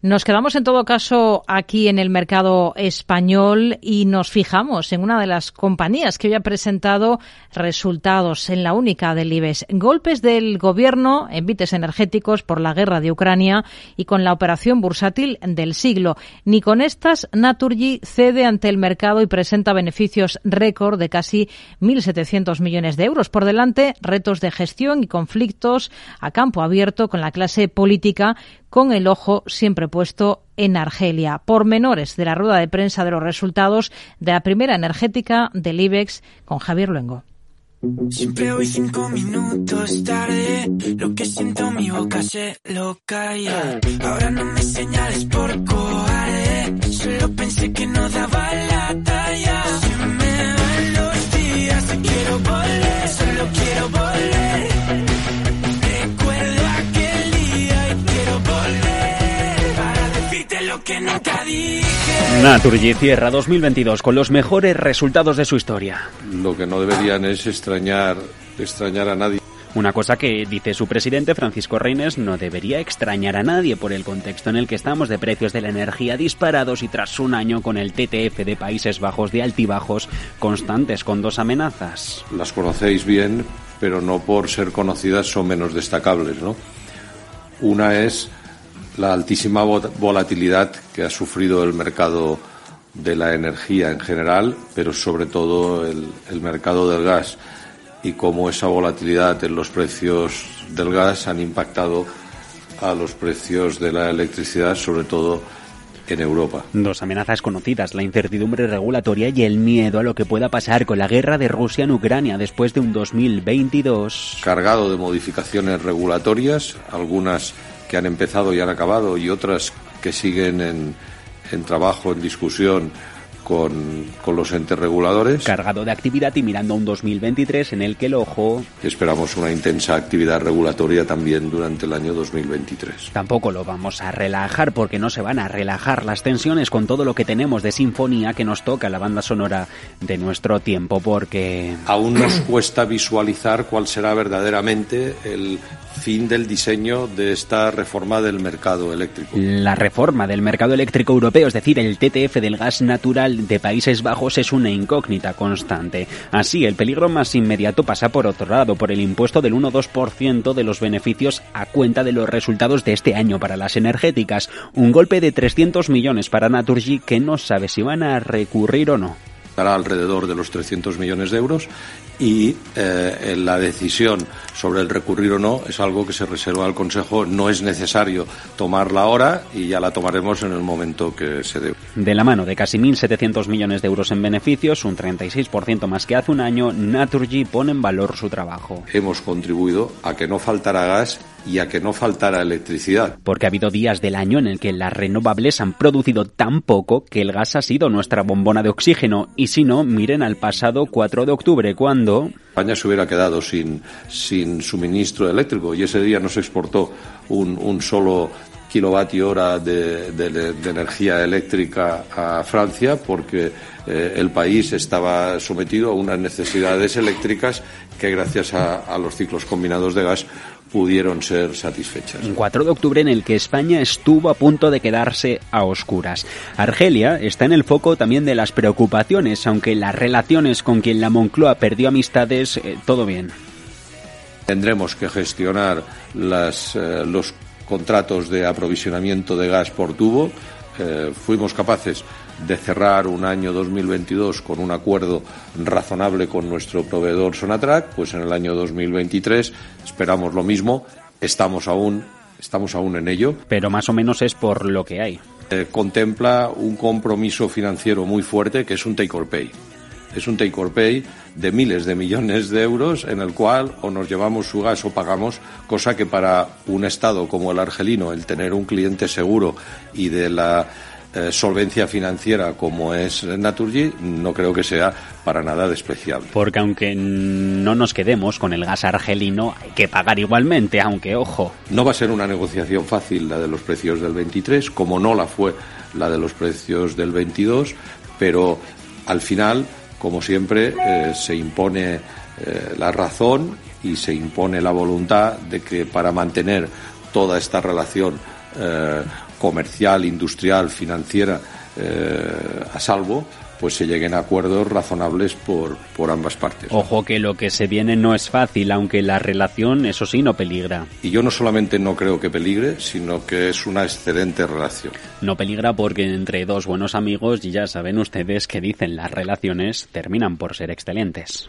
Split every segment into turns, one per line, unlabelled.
Nos quedamos en todo caso aquí en el mercado español y nos fijamos en una de las compañías que hoy ha presentado resultados en la única del IBEX. Golpes del gobierno en vites energéticos por la guerra de Ucrania y con la operación bursátil del siglo. Ni con estas, Naturgy cede ante el mercado y presenta beneficios récord de casi 1.700 millones de euros. Por delante, retos de gestión y conflictos a campo abierto con la clase política con el ojo siempre puesto en Argelia. Por menores de la rueda de prensa de los resultados de la primera energética del IBEX con Javier Luengo. Siempre voy cinco minutos tarde, lo que siento mi boca se lo calla. Ahora no me señales por cobarde, solo pensé que no daba la talla. Se me van los días, quiero volver,
Naturgy cierra 2022 con los mejores resultados de su historia.
Lo que no deberían es extrañar, extrañar a nadie.
Una cosa que dice su presidente Francisco Reines no debería extrañar a nadie por el contexto en el que estamos de precios de la energía disparados y tras un año con el TTF de Países Bajos de altibajos constantes con dos amenazas.
Las conocéis bien, pero no por ser conocidas son menos destacables, ¿no? Una es la altísima volatilidad que ha sufrido el mercado de la energía en general, pero sobre todo el, mercado del gas y cómo esa volatilidad en los precios del gas han impactado a los precios de la electricidad, sobre todo en Europa.
Dos amenazas conocidas, la incertidumbre regulatoria y el miedo a lo que pueda pasar con la guerra de Rusia en Ucrania después de un 2022
cargado de modificaciones regulatorias, algunas que han empezado y han acabado y otras que siguen en, en trabajo, en discusión con, con, los entes reguladores.
Cargado de actividad y mirando un 2023 en el que el ojo.
Esperamos una intensa actividad regulatoria también durante el año 2023.
Tampoco lo vamos a relajar porque no se van a relajar las tensiones con todo lo que tenemos de sinfonía que nos toca la banda sonora de nuestro tiempo porque.
Aún nos cuesta visualizar cuál será verdaderamente el fin del diseño de esta reforma del mercado eléctrico.
La reforma del mercado eléctrico europeo, es decir, el TTF del gas natural de Países Bajos, es una incógnita constante. Así, el peligro más inmediato pasa por otro lado, por el impuesto del 1-2% de los beneficios a cuenta de los resultados de este año para las energéticas. Un golpe de 300 millones para Naturgy que no sabe si van a recurrir o no
estará alrededor de los 300 millones de euros y eh, la decisión sobre el recurrir o no es algo que se reserva al Consejo. No es necesario tomarla ahora y ya la tomaremos en el momento que se dé.
De la mano de casi 1.700 millones de euros en beneficios, un 36% más que hace un año, Naturgy pone en valor su trabajo.
Hemos contribuido a que no faltara gas y a que no faltara electricidad.
Porque ha habido días del año en el que las renovables han producido tan poco que el gas ha sido nuestra bombona de oxígeno. Y si no, miren al pasado 4 de octubre, cuando...
España se hubiera quedado sin, sin suministro eléctrico y ese día no se exportó un, un solo kilovatio hora de, energía eléctrica a Francia porque eh, el país estaba sometido a unas necesidades eléctricas que gracias a los ciclos combinados de gas pudieron ser satisfechas.
Un 4 de octubre en el que España estuvo a punto de quedarse a oscuras. Argelia está en el foco también de las preocupaciones, aunque las relaciones con quien la Moncloa perdió amistades, eh, todo bien.
Tendremos que gestionar las, eh, los contratos de aprovisionamiento de gas por tubo. Eh, fuimos capaces de cerrar un año 2022 con un acuerdo razonable con nuestro proveedor Sonatrack, pues en el año 2023 esperamos lo mismo, estamos aún, estamos aún en ello.
Pero más o menos es por lo que hay.
Eh, contempla un compromiso financiero muy fuerte que es un take or pay. Es un take or pay de miles de millones de euros en el cual o nos llevamos su gas o pagamos, cosa que para un Estado como el argelino, el tener un cliente seguro y de la eh, solvencia financiera como es Naturgy, no creo que sea para nada despreciable.
Porque aunque no nos quedemos con el gas argelino, hay que pagar igualmente, aunque ojo.
No va a ser una negociación fácil la de los precios del 23, como no la fue la de los precios del 22, pero al final, como siempre, eh, se impone eh, la razón y se impone la voluntad de que para mantener toda esta relación comercial, industrial, financiera eh, a salvo, pues se lleguen a acuerdos razonables por, por ambas partes.
Ojo que lo que se viene no es fácil, aunque la relación, eso sí, no peligra.
Y yo no solamente no creo que peligre, sino que es una excelente relación.
No peligra porque entre dos buenos amigos, ya saben ustedes que dicen las relaciones terminan por ser excelentes.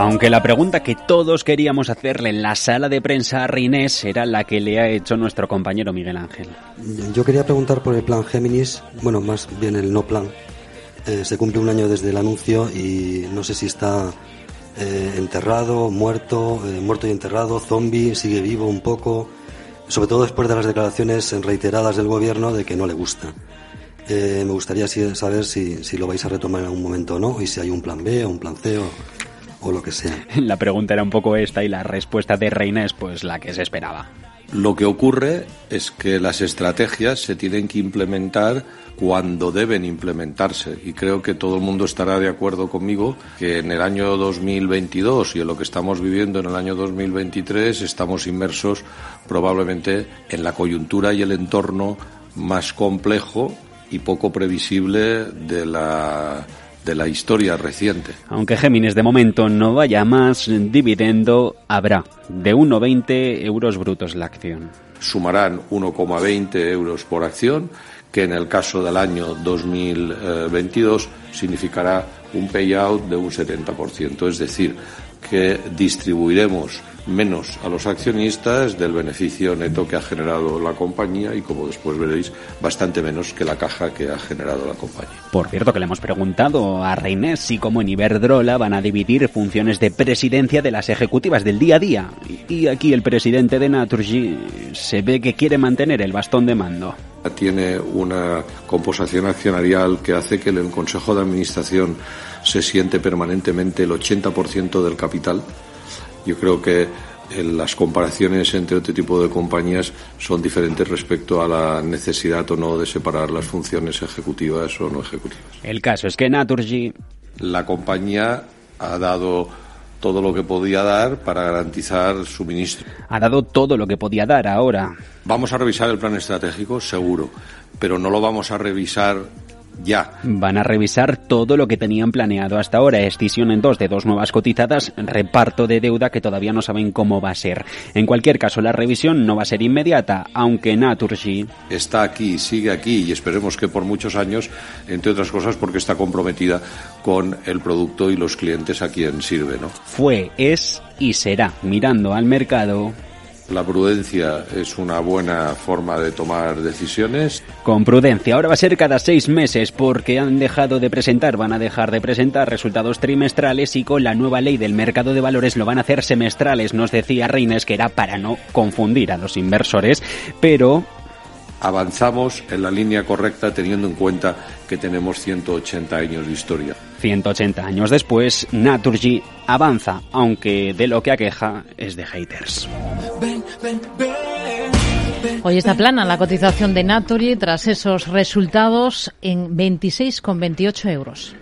aunque la pregunta que todos queríamos hacerle en la sala de prensa a Rinés era la que le ha hecho nuestro compañero Miguel Ángel.
Yo quería preguntar por el plan Géminis, bueno, más bien el no plan. Eh, se cumple un año desde el anuncio y no sé si está eh, enterrado, muerto, eh, muerto y enterrado, zombie, sigue vivo un poco, sobre todo después de las declaraciones reiteradas del gobierno de que no le gusta. me gustaría saber si, si, lo vais a retomar en algún momento o no, y si hay un plan B o un plan C o, o lo que sea.
La pregunta era un poco esta y la respuesta de Reina es pues la que se esperaba.
Lo que ocurre es que las estrategias se tienen que implementar cuando deben implementarse y creo que todo el mundo estará de acuerdo conmigo que en el año 2022 y en lo que estamos viviendo en el año 2023 estamos inmersos probablemente en la coyuntura y el entorno más complejo y poco previsible de la de la historia reciente.
Aunque Géminis de momento no vaya más, dividendo habrá de 1,20 euros brutos la acción.
Sumarán 1,20 euros por acción, que en el caso del año 2022 significará un payout de un 70%, es decir, que distribuiremos menos a los accionistas del beneficio neto que ha generado la compañía y como después veréis bastante menos que la caja que ha generado la compañía.
Por cierto que le hemos preguntado a Reynés si como en Iberdrola van a dividir funciones de presidencia de las ejecutivas del día a día y aquí el presidente de Naturgy se ve que quiere mantener el bastón de mando.
Tiene una composición accionarial que hace que en el Consejo de Administración se siente permanentemente el 80% del capital yo creo que eh, las comparaciones entre otro tipo de compañías son diferentes respecto a la necesidad o no de separar las funciones ejecutivas o no ejecutivas.
El caso es que Naturgy.
La compañía ha dado todo lo que podía dar para garantizar suministro.
Ha dado todo lo que podía dar ahora.
Vamos a revisar el plan estratégico, seguro, pero no lo vamos a revisar ya.
Van a revisar todo lo que tenían planeado hasta ahora. Escisión en dos de dos nuevas cotizadas, reparto de deuda que todavía no saben cómo va a ser. En cualquier caso, la revisión no va a ser inmediata, aunque Naturgy
está aquí, sigue aquí y esperemos que por muchos años, entre otras cosas porque está comprometida con el producto y los clientes a quien sirve, ¿no?
Fue, es y será mirando al mercado
la prudencia es una buena forma de tomar decisiones.
Con prudencia. Ahora va a ser cada seis meses porque han dejado de presentar, van a dejar de presentar resultados trimestrales y con la nueva ley del mercado de valores lo van a hacer semestrales. Nos decía Reines que era para no confundir a los inversores, pero
avanzamos en la línea correcta teniendo en cuenta que tenemos 180 años de historia.
180 años después, Naturgy avanza, aunque de lo que aqueja es de haters.
Hoy está plana la cotización de Naturgy tras esos resultados en 26,28 euros.